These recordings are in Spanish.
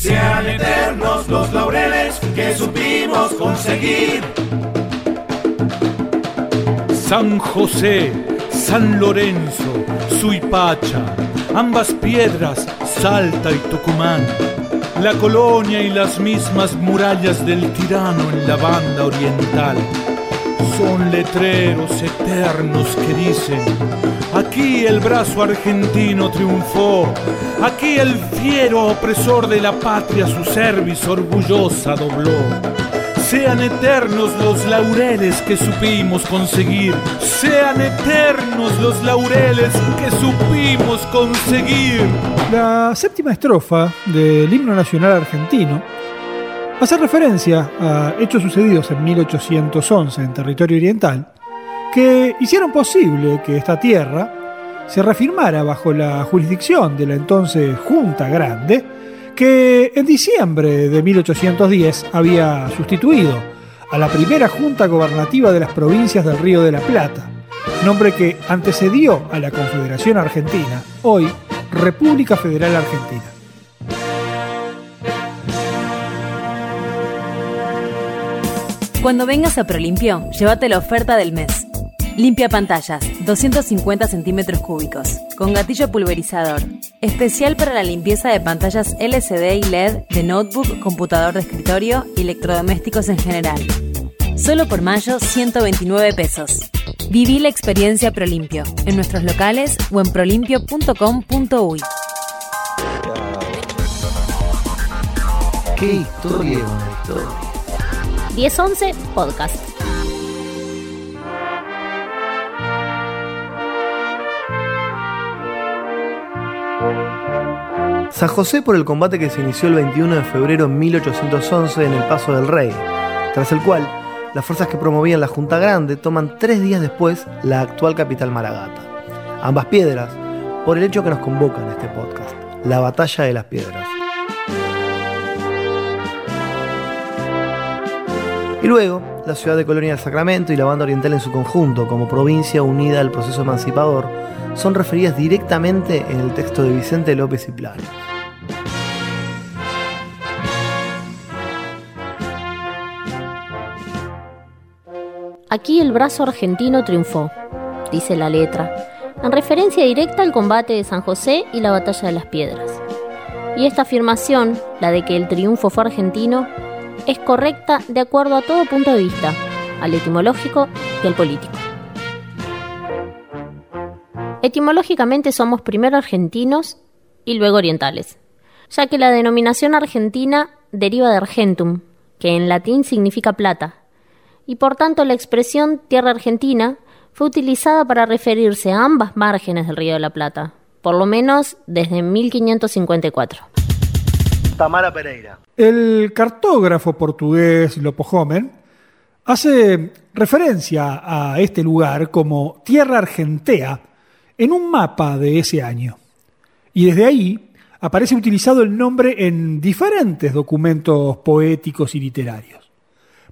Sean eternos los laureles que supimos conseguir. San José, San Lorenzo, Suipacha, ambas piedras, Salta y Tucumán, la colonia y las mismas murallas del tirano en la banda oriental son letreros eternos que dicen, aquí el brazo argentino triunfó, aquí el fiero opresor de la patria su cerviz orgullosa dobló. Sean eternos los laureles que supimos conseguir, sean eternos los laureles que supimos conseguir. La séptima estrofa del himno nacional argentino hace referencia a hechos sucedidos en 1811 en territorio oriental que hicieron posible que esta tierra se reafirmara bajo la jurisdicción de la entonces Junta Grande, que en diciembre de 1810 había sustituido a la primera Junta Gobernativa de las provincias del Río de la Plata, nombre que antecedió a la Confederación Argentina, hoy República Federal Argentina. Cuando vengas a Prolimpio, llévate la oferta del mes. Limpia pantallas, 250 centímetros cúbicos, con gatillo pulverizador. Especial para la limpieza de pantallas LCD y LED de notebook, computador de escritorio y electrodomésticos en general. Solo por mayo, 129 pesos. Viví la experiencia Prolimpio en nuestros locales o en prolimpio.com.uy. Qué historia, historia. 1011 Podcast. San José por el combate que se inició el 21 de febrero de 1811 en el Paso del Rey, tras el cual las fuerzas que promovían la Junta Grande toman tres días después la actual capital Maragata. Ambas piedras por el hecho que nos convoca en este podcast, la Batalla de las Piedras. Y luego, la ciudad de Colonia del Sacramento y la banda oriental en su conjunto, como provincia unida al proceso emancipador, son referidas directamente en el texto de Vicente López y Plano. Aquí el brazo argentino triunfó, dice la letra, en referencia directa al combate de San José y la batalla de las piedras. Y esta afirmación, la de que el triunfo fue argentino, es correcta de acuerdo a todo punto de vista, al etimológico y al político. Etimológicamente somos primero argentinos y luego orientales, ya que la denominación argentina deriva de argentum, que en latín significa plata, y por tanto la expresión tierra argentina fue utilizada para referirse a ambas márgenes del Río de la Plata, por lo menos desde 1554. Tamara Pereira. El cartógrafo portugués Lopo Homen hace referencia a este lugar como Tierra Argentea en un mapa de ese año. Y desde ahí aparece utilizado el nombre en diferentes documentos poéticos y literarios.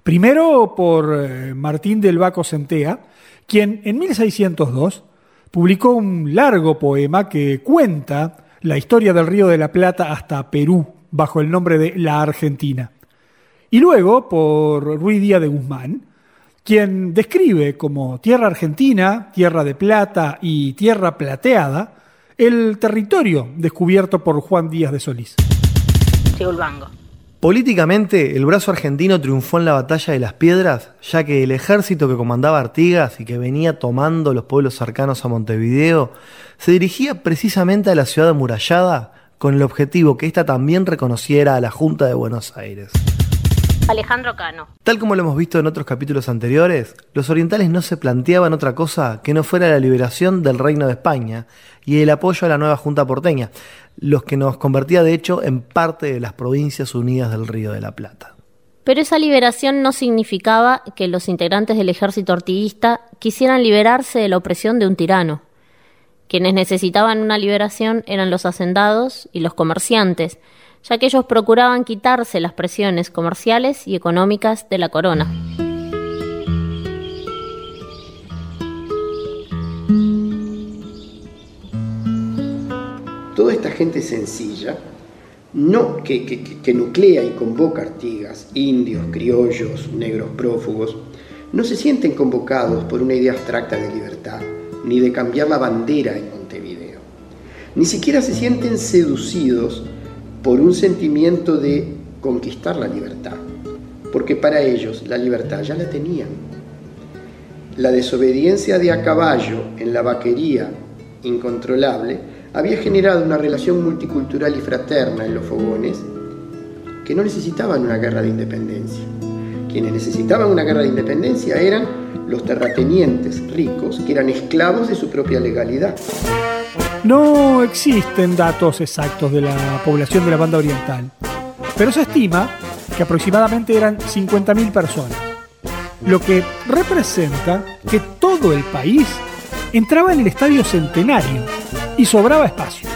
Primero por eh, Martín del Baco Centea, quien en 1602 publicó un largo poema que cuenta la historia del Río de la Plata hasta Perú bajo el nombre de La Argentina. Y luego por Ruiz Díaz de Guzmán, quien describe como tierra argentina, tierra de plata y tierra plateada el territorio descubierto por Juan Díaz de Solís. Políticamente, el brazo argentino triunfó en la batalla de las piedras, ya que el ejército que comandaba Artigas y que venía tomando los pueblos cercanos a Montevideo se dirigía precisamente a la ciudad amurallada con el objetivo que ésta también reconociera a la Junta de Buenos Aires. Alejandro Cano. Tal como lo hemos visto en otros capítulos anteriores, los orientales no se planteaban otra cosa que no fuera la liberación del Reino de España y el apoyo a la nueva Junta porteña, los que nos convertía de hecho en parte de las provincias unidas del Río de la Plata. Pero esa liberación no significaba que los integrantes del ejército ortiguista quisieran liberarse de la opresión de un tirano. Quienes necesitaban una liberación eran los hacendados y los comerciantes, ya que ellos procuraban quitarse las presiones comerciales y económicas de la corona. Toda esta gente sencilla no, que, que, nuclea y convoca Artigas, indios, criollos, negros prófugos, no se sienten convocados por una idea abstracta de libertad, ni de cambiar la bandera en Montevideo. Ni siquiera se sienten seducidos por un sentimiento de conquistar la libertad, porque para ellos la libertad ya la tenían. La desobediencia de a caballo en la vaquería incontrolable había generado una relación multicultural y fraterna en los fogones que no necesitaban una guerra de independencia. Quienes necesitaban una guerra de independencia eran los terratenientes ricos que eran esclavos de su propia legalidad. No existen datos exactos de la población de la banda oriental, pero se estima que aproximadamente eran 50.000 personas, lo que representa que todo el país entraba en el estadio centenario y sobraba espacio.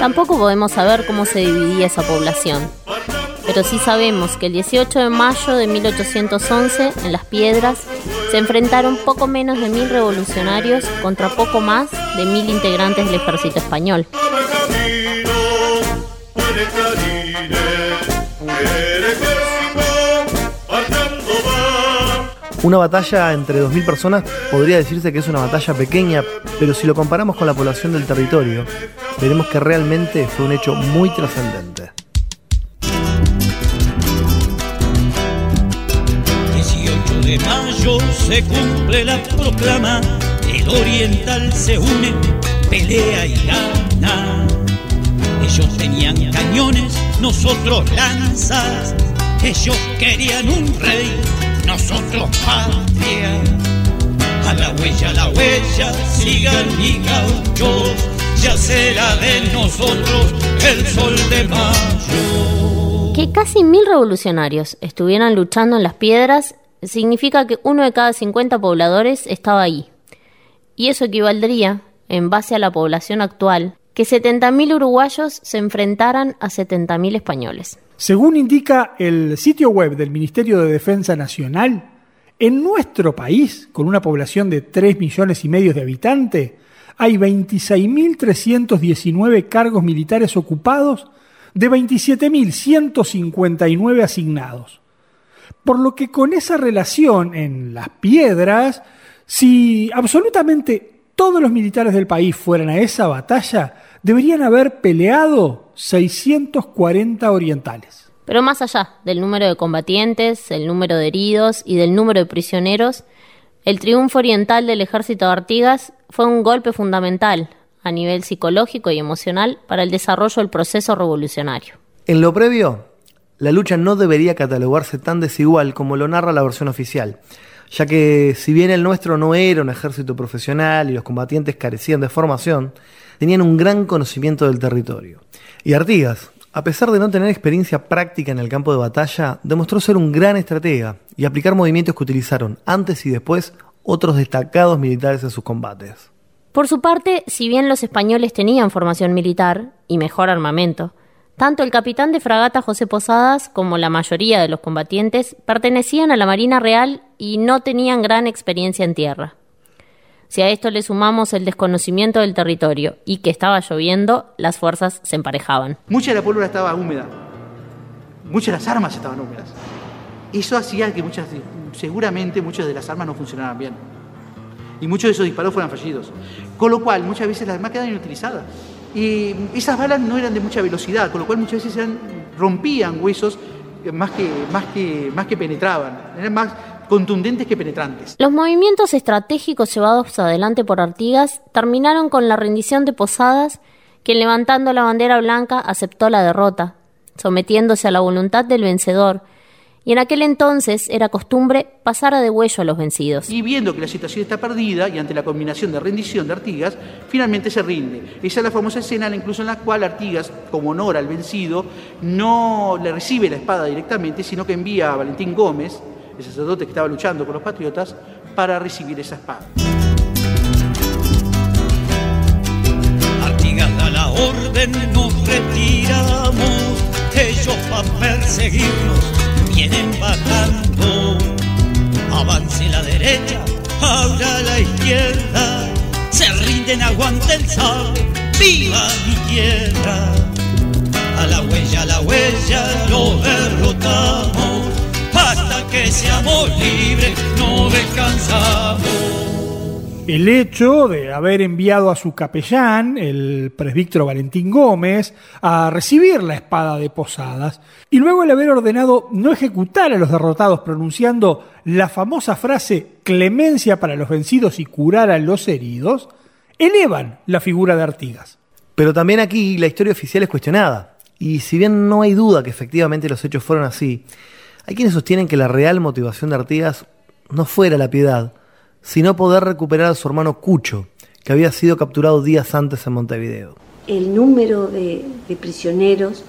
Tampoco podemos saber cómo se dividía esa población, pero sí sabemos que el 18 de mayo de 1811, en Las Piedras, se enfrentaron poco menos de mil revolucionarios contra poco más de mil integrantes del ejército español. Una batalla entre 2.000 personas podría decirse que es una batalla pequeña, pero si lo comparamos con la población del territorio, veremos que realmente fue un hecho muy trascendente. 18 de mayo se cumple la proclama, el oriental se une, pelea y gana. Ellos tenían cañones, nosotros lanzas, ellos querían un rey nosotros. A la huella, a la huella, sigan ya será de nosotros el sol de mayo. Que casi mil revolucionarios estuvieran luchando en las piedras significa que uno de cada 50 pobladores estaba ahí. Y eso equivaldría, en base a la población actual, que 70.000 uruguayos se enfrentaran a 70.000 españoles. Según indica el sitio web del Ministerio de Defensa Nacional, en nuestro país, con una población de 3 millones y medio de habitantes, hay 26.319 cargos militares ocupados de 27.159 asignados. Por lo que con esa relación en las piedras, si absolutamente todos los militares del país fueran a esa batalla, deberían haber peleado 640 orientales. Pero más allá del número de combatientes, el número de heridos y del número de prisioneros, el triunfo oriental del ejército de Artigas fue un golpe fundamental a nivel psicológico y emocional para el desarrollo del proceso revolucionario. En lo previo, la lucha no debería catalogarse tan desigual como lo narra la versión oficial, ya que si bien el nuestro no era un ejército profesional y los combatientes carecían de formación, tenían un gran conocimiento del territorio. Y Artigas, a pesar de no tener experiencia práctica en el campo de batalla, demostró ser un gran estratega y aplicar movimientos que utilizaron antes y después otros destacados militares en sus combates. Por su parte, si bien los españoles tenían formación militar y mejor armamento, tanto el capitán de fragata José Posadas como la mayoría de los combatientes pertenecían a la Marina Real y no tenían gran experiencia en tierra. Si a esto le sumamos el desconocimiento del territorio y que estaba lloviendo, las fuerzas se emparejaban. Mucha de la pólvora estaba húmeda, muchas de las armas estaban húmedas. Eso hacía que seguramente muchas de las armas no funcionaran bien. Y muchos de esos disparos fueran fallidos. Con lo cual, muchas veces las armas quedan inutilizadas. Y esas balas no eran de mucha velocidad, con lo cual muchas veces rompían huesos más que, más que, más que penetraban. Eran más, contundentes que penetrantes. Los movimientos estratégicos llevados adelante por Artigas terminaron con la rendición de Posadas, quien levantando la bandera blanca aceptó la derrota, sometiéndose a la voluntad del vencedor, y en aquel entonces era costumbre pasar a degüello a los vencidos. Y viendo que la situación está perdida y ante la combinación de rendición de Artigas, finalmente se rinde. Esa es la famosa escena incluso en la cual Artigas, como honor al vencido, no le recibe la espada directamente, sino que envía a Valentín Gómez, el sacerdote que estaba luchando con los patriotas, para recibir esa espada. Artigas la orden, nos retiramos, ellos van a perseguirnos, vienen bajando. Avance la derecha, ahora la izquierda, se rinden, aguanten, sable, viva mi tierra. A la huella, a la huella, lo derrotamos hasta que seamos libres, no descansamos el hecho de haber enviado a su capellán, el presbítero Valentín Gómez, a recibir la espada de Posadas, y luego el haber ordenado no ejecutar a los derrotados pronunciando la famosa frase clemencia para los vencidos y curar a los heridos, elevan la figura de Artigas. Pero también aquí la historia oficial es cuestionada, y si bien no hay duda que efectivamente los hechos fueron así, hay quienes sostienen que la real motivación de Artigas no fuera la piedad, sino poder recuperar a su hermano Cucho, que había sido capturado días antes en Montevideo. El número de, prisioneros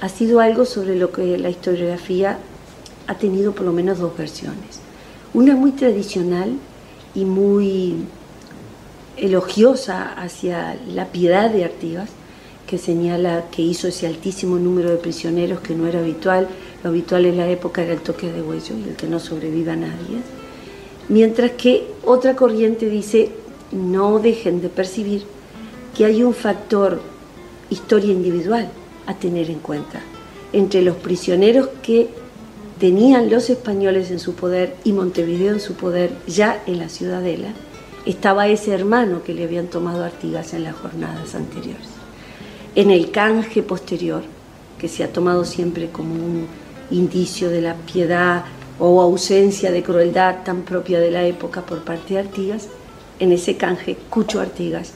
ha sido algo sobre lo que la historiografía ha tenido por lo menos dos versiones. Una muy tradicional y muy elogiosa hacia la piedad de Artigas, que señala que hizo ese altísimo número de prisioneros que no era habitual. Lo habitual en la época era el toque de huello y el que no sobreviva a nadie. Mientras que otra corriente dice, no dejen de percibir que hay un factor historia individual a tener en cuenta. Entre los prisioneros que tenían los españoles en su poder y Montevideo en su poder ya en la ciudadela, estaba ese hermano que le habían tomado Artigas en las jornadas anteriores. En el canje posterior, que se ha tomado siempre como un indicio de la piedad o ausencia de crueldad tan propia de la época por parte de Artigas, en ese canje Cucho Artigas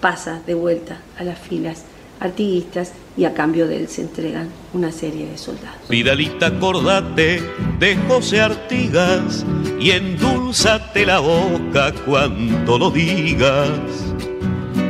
pasa de vuelta a las filas artiguistas y a cambio de él se entregan una serie de soldados. Vidalita, acordate de José Artigas y endulzate la boca cuando lo digas.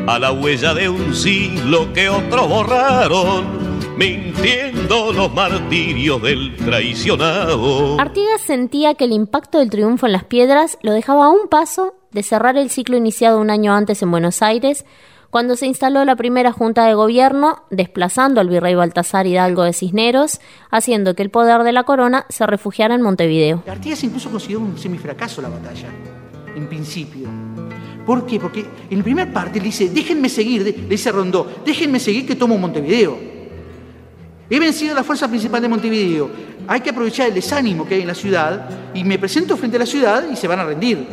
A la huella de un siglo que otros borraron mintiendo los martirios del traicionado. Artigas sentía que el impacto del triunfo en las piedras lo dejaba a un paso de cerrar el ciclo iniciado un año antes en Buenos Aires, cuando se instaló la primera junta de gobierno, desplazando al virrey Baltasar Hidalgo de Cisneros, haciendo que el poder de la corona se refugiara en Montevideo. Artigas incluso consiguió un semifracaso la batalla, en principio. ¿Por qué? Porque en la primera parte le dice, déjenme seguir, le dice Rondó, déjenme seguir que tomo Montevideo. He vencido la fuerza principal de Montevideo. Hay que aprovechar el desánimo que hay en la ciudad y me presento frente a la ciudad y se van a rendir.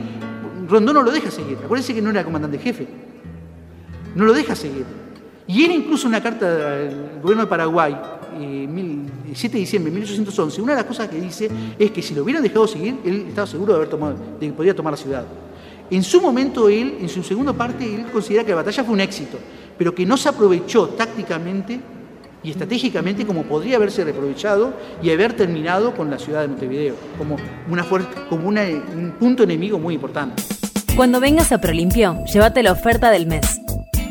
Rondón no lo deja seguir. Acuérdense que no era comandante jefe. No lo deja seguir. Y él incluso una carta del gobierno de Paraguay, eh, 7 de diciembre de 1811, una de las cosas que dice es que si lo hubieran dejado seguir, él estaba seguro de, haber tomado, de que podía tomar la ciudad. En su momento, él, en su segunda parte, él considera que la batalla fue un éxito, pero que no se aprovechó tácticamente y estratégicamente como podría haberse aprovechado y haber terminado con la ciudad de Montevideo, como, una como un punto enemigo muy importante. Cuando vengas a Prolimpio, llévate la oferta del mes.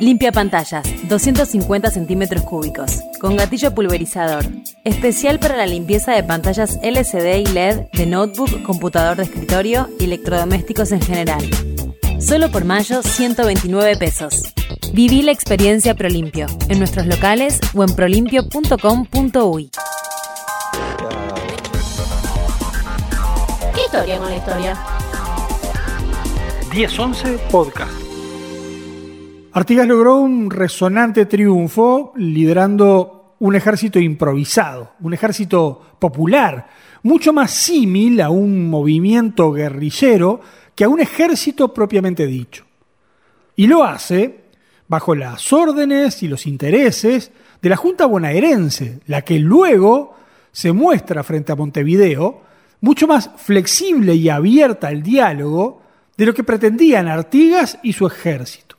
Limpia pantallas, 250 centímetros cúbicos, con gatillo pulverizador. Especial para la limpieza de pantallas LCD y LED de notebook, computador de escritorio y electrodomésticos en general. Solo por mayo, 129 pesos. Viví la experiencia Prolimpio en nuestros locales o en prolimpio.com.uy. ¿Qué historia con la historia? 10-11 Podcast. Artigas logró un resonante triunfo liderando un ejército improvisado, un ejército popular, mucho más símil a un movimiento guerrillero que a un ejército propiamente dicho. Y lo hace bajo las órdenes y los intereses de la Junta bonaerense, la que luego se muestra frente a Montevideo mucho más flexible y abierta al diálogo de lo que pretendían Artigas y su ejército.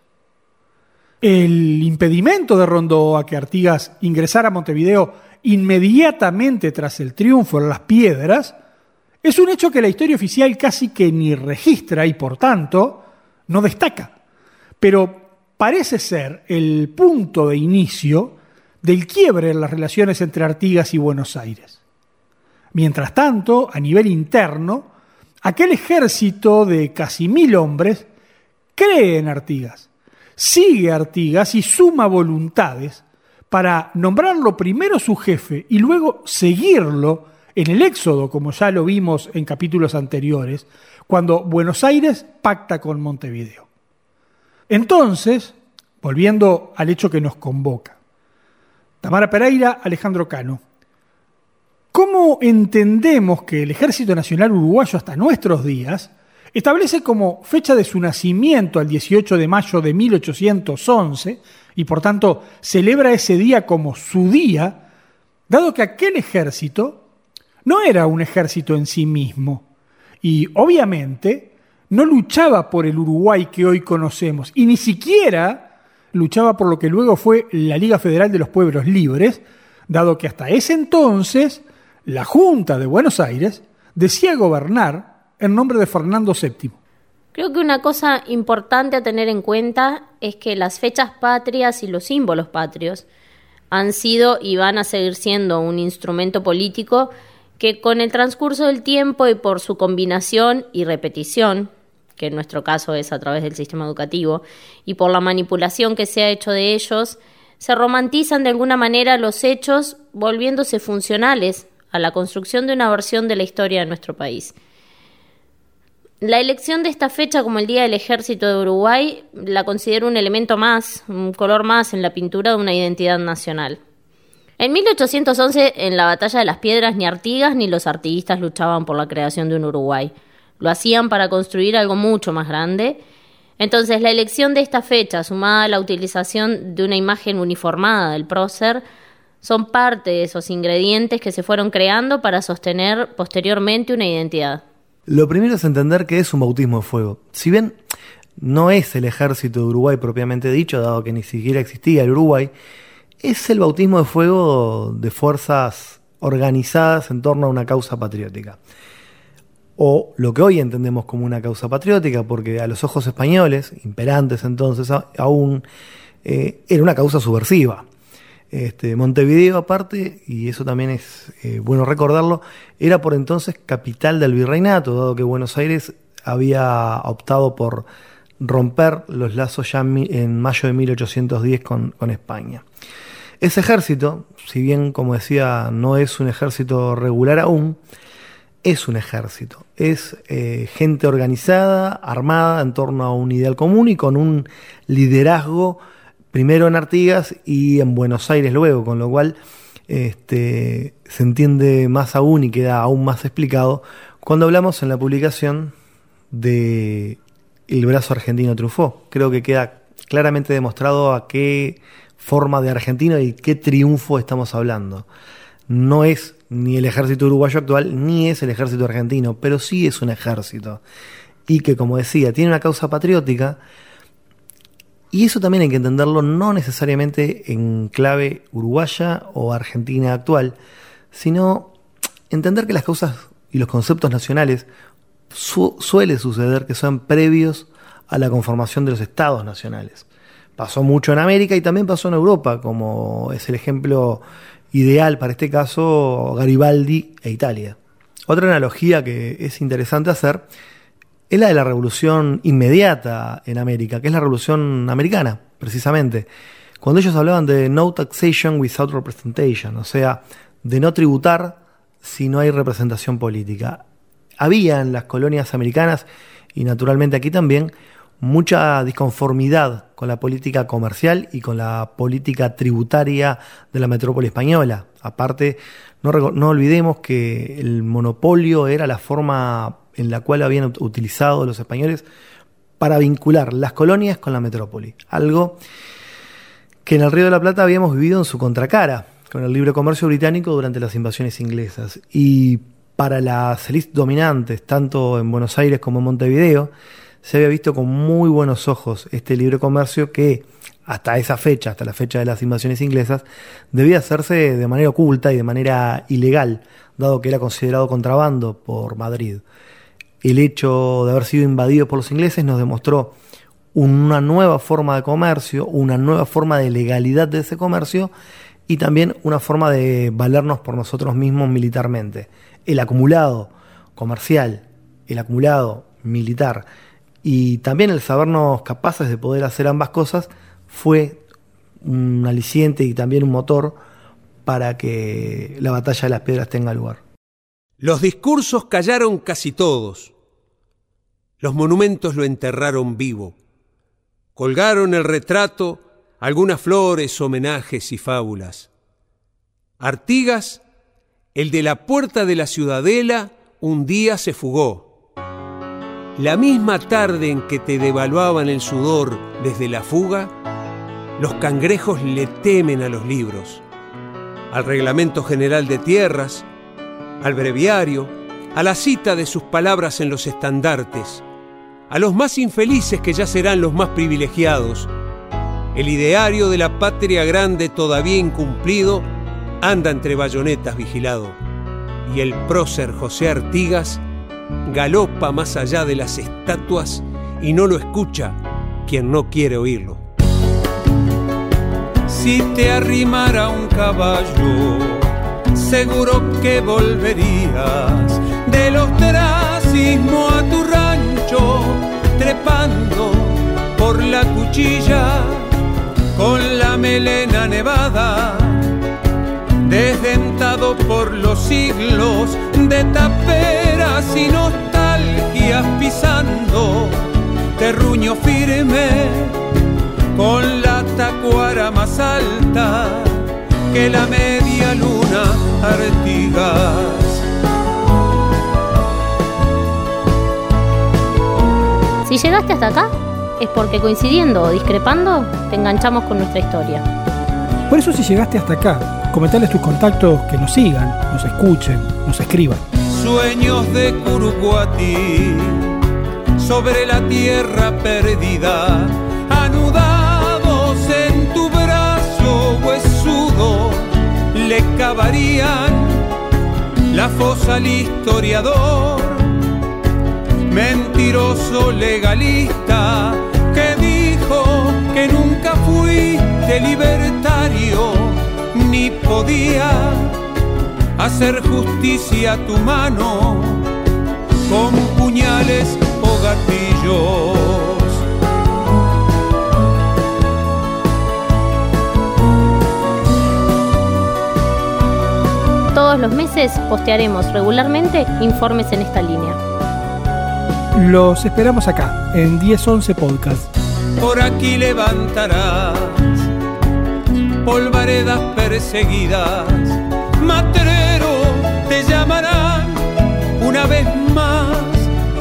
El impedimento de Rondó a que Artigas ingresara a Montevideo inmediatamente tras el triunfo en las piedras es un hecho que la historia oficial casi que ni registra y por tanto no destaca. Pero parece ser el punto de inicio del quiebre en las relaciones entre Artigas y Buenos Aires. Mientras tanto, a nivel interno, aquel ejército de casi mil hombres cree en Artigas, sigue Artigas y suma voluntades para nombrarlo primero su jefe y luego seguirlo en el Éxodo, como ya lo vimos en capítulos anteriores, cuando Buenos Aires pacta con Montevideo. Entonces, volviendo al hecho que nos convoca, Tamara Pereira, Alejandro Cano, ¿cómo entendemos que el Ejército Nacional Uruguayo hasta nuestros días establece como fecha de su nacimiento al 18 de mayo de 1811 y por tanto celebra ese día como su día, dado que aquel ejército no era un ejército en sí mismo y obviamente no luchaba por el Uruguay que hoy conocemos y ni siquiera luchaba por lo que luego fue la Liga Federal de los Pueblos Libres, dado que hasta ese entonces la Junta de Buenos Aires decía gobernar en nombre de Fernando VII. Creo que una cosa importante a tener en cuenta es que las fechas patrias y los símbolos patrios han sido y van a seguir siendo un instrumento político que con el transcurso del tiempo y por su combinación y repetición, que en nuestro caso es a través del sistema educativo, y por la manipulación que se ha hecho de ellos, se romantizan de alguna manera los hechos volviéndose funcionales a la construcción de una versión de la historia de nuestro país. La elección de esta fecha como el Día del Ejército de Uruguay la considero un elemento más, un color más en la pintura de una identidad nacional. En 1811, en la Batalla de las Piedras, ni Artigas ni los artiguistas luchaban por la creación de un Uruguay. Lo hacían para construir algo mucho más grande. Entonces, la elección de esta fecha, sumada a la utilización de una imagen uniformada del prócer, son parte de esos ingredientes que se fueron creando para sostener posteriormente una identidad. Lo primero es entender que es un bautismo de fuego. Si bien no es el ejército de Uruguay propiamente dicho, dado que ni siquiera existía el Uruguay, es el bautismo de fuego de fuerzas organizadas en torno a una causa patriótica. O lo que hoy entendemos como una causa patriótica, porque a los ojos españoles, imperantes entonces aún, eh, era una causa subversiva. Este, Montevideo aparte, y eso también es eh, bueno recordarlo, era por entonces capital del virreinato, dado que Buenos Aires había optado por romper los lazos ya en mayo de 1810 con, España. Ese ejército, si bien como decía no es un ejército regular aún, es un ejército, es eh, gente organizada, armada en torno a un ideal común y con un liderazgo primero en Artigas y en Buenos Aires luego, con lo cual este, se entiende más aún y queda aún más explicado cuando hablamos en la publicación de El brazo argentino triunfó. Creo que queda claramente demostrado a qué forma de argentino y qué triunfo estamos hablando. No es ni el ejército uruguayo actual, ni es el ejército argentino, pero sí es un ejército. Y que, como decía, tiene una causa patriótica, y eso también hay que entenderlo no necesariamente en clave uruguaya o argentina actual, sino entender que las causas y los conceptos nacionales suele suceder que son previos a la conformación de los estados nacionales. Pasó mucho en América y también pasó en Europa, como es el ejemplo ideal para este caso Garibaldi e Italia. Otra analogía que es interesante hacer es la de la revolución inmediata en América, que es la revolución americana, precisamente. Cuando ellos hablaban de no taxation without representation, o sea, de no tributar si no hay representación política. Había en las colonias americanas, y naturalmente aquí también, mucha disconformidad con la política comercial y con la política tributaria de la metrópoli española. Aparte, no, no olvidemos que el monopolio era la forma en la cual habían utilizado los españoles para vincular las colonias con la metrópoli. Algo que en el Río de la Plata habíamos vivido en su contracara, con el libre comercio británico durante las invasiones inglesas. Y para las élites dominantes, tanto en Buenos Aires como en Montevideo, se había visto con muy buenos ojos este libre comercio que hasta esa fecha, hasta la fecha de las invasiones inglesas, debía hacerse de manera oculta y de manera ilegal, dado que era considerado contrabando por Madrid el hecho de haber sido invadido por los ingleses nos demostró una nueva forma de comercio, una nueva forma de legalidad de ese comercio y también una forma de valernos por nosotros mismos militarmente. El acumulado comercial, el acumulado militar y también el sabernos capaces de poder hacer ambas cosas fue un aliciente y también un motor para que la batalla de las piedras tenga lugar. Los discursos callaron casi todos. Los monumentos lo enterraron vivo. Colgaron el retrato, algunas flores, homenajes y fábulas. Artigas, el de la puerta de la ciudadela, un día se fugó. La misma tarde en que te devaluaban el sudor desde la fuga, los cangrejos le temen a los libros, al reglamento general de tierras, al breviario, a la cita de sus palabras en los estandartes, a los más infelices que ya serán los más privilegiados. El ideario de la patria grande todavía incumplido anda entre bayonetas vigilado, y el prócer José Artigas galopa más allá de las estatuas y no lo escucha quien no quiere oírlo. Si te arrimara un caballo, seguro que volverías del ostracismo a tu rancho, trepando por la cuchilla con la melena nevada, desdentado por los siglos de taperas y nostalgias pisando terruño firme con la tacuara más alta que la media luna Artigas. Si llegaste hasta acá, es porque coincidiendo o discrepando, te enganchamos con nuestra historia. Por eso si llegaste hasta acá, comentales tus contactos que nos sigan, nos escuchen, nos escriban. Sueños de Curucuati sobre la tierra perdida, anudados en tu brazo huesudo, le cavarían la fosa al historiador, mentiroso legalista que dijo que nunca fuiste libertario ni podía hacer justicia a tu mano con puñales o gatillos. Todos los meses postearemos regularmente informes en esta línea. Los esperamos acá, en 1011 Podcast. Por aquí levantarás polvaredas perseguidas, matrero te llamarán una vez más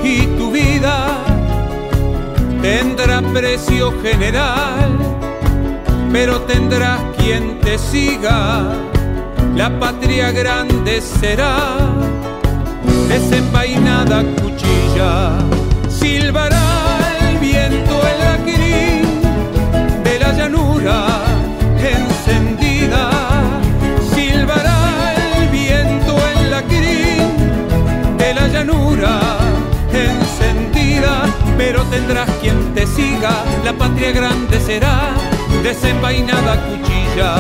y tu vida tendrá precio general, pero tendrás quien te siga, la patria grande será. Desenvainada cuchilla, silbará la patria grande será desenvainada cuchilla,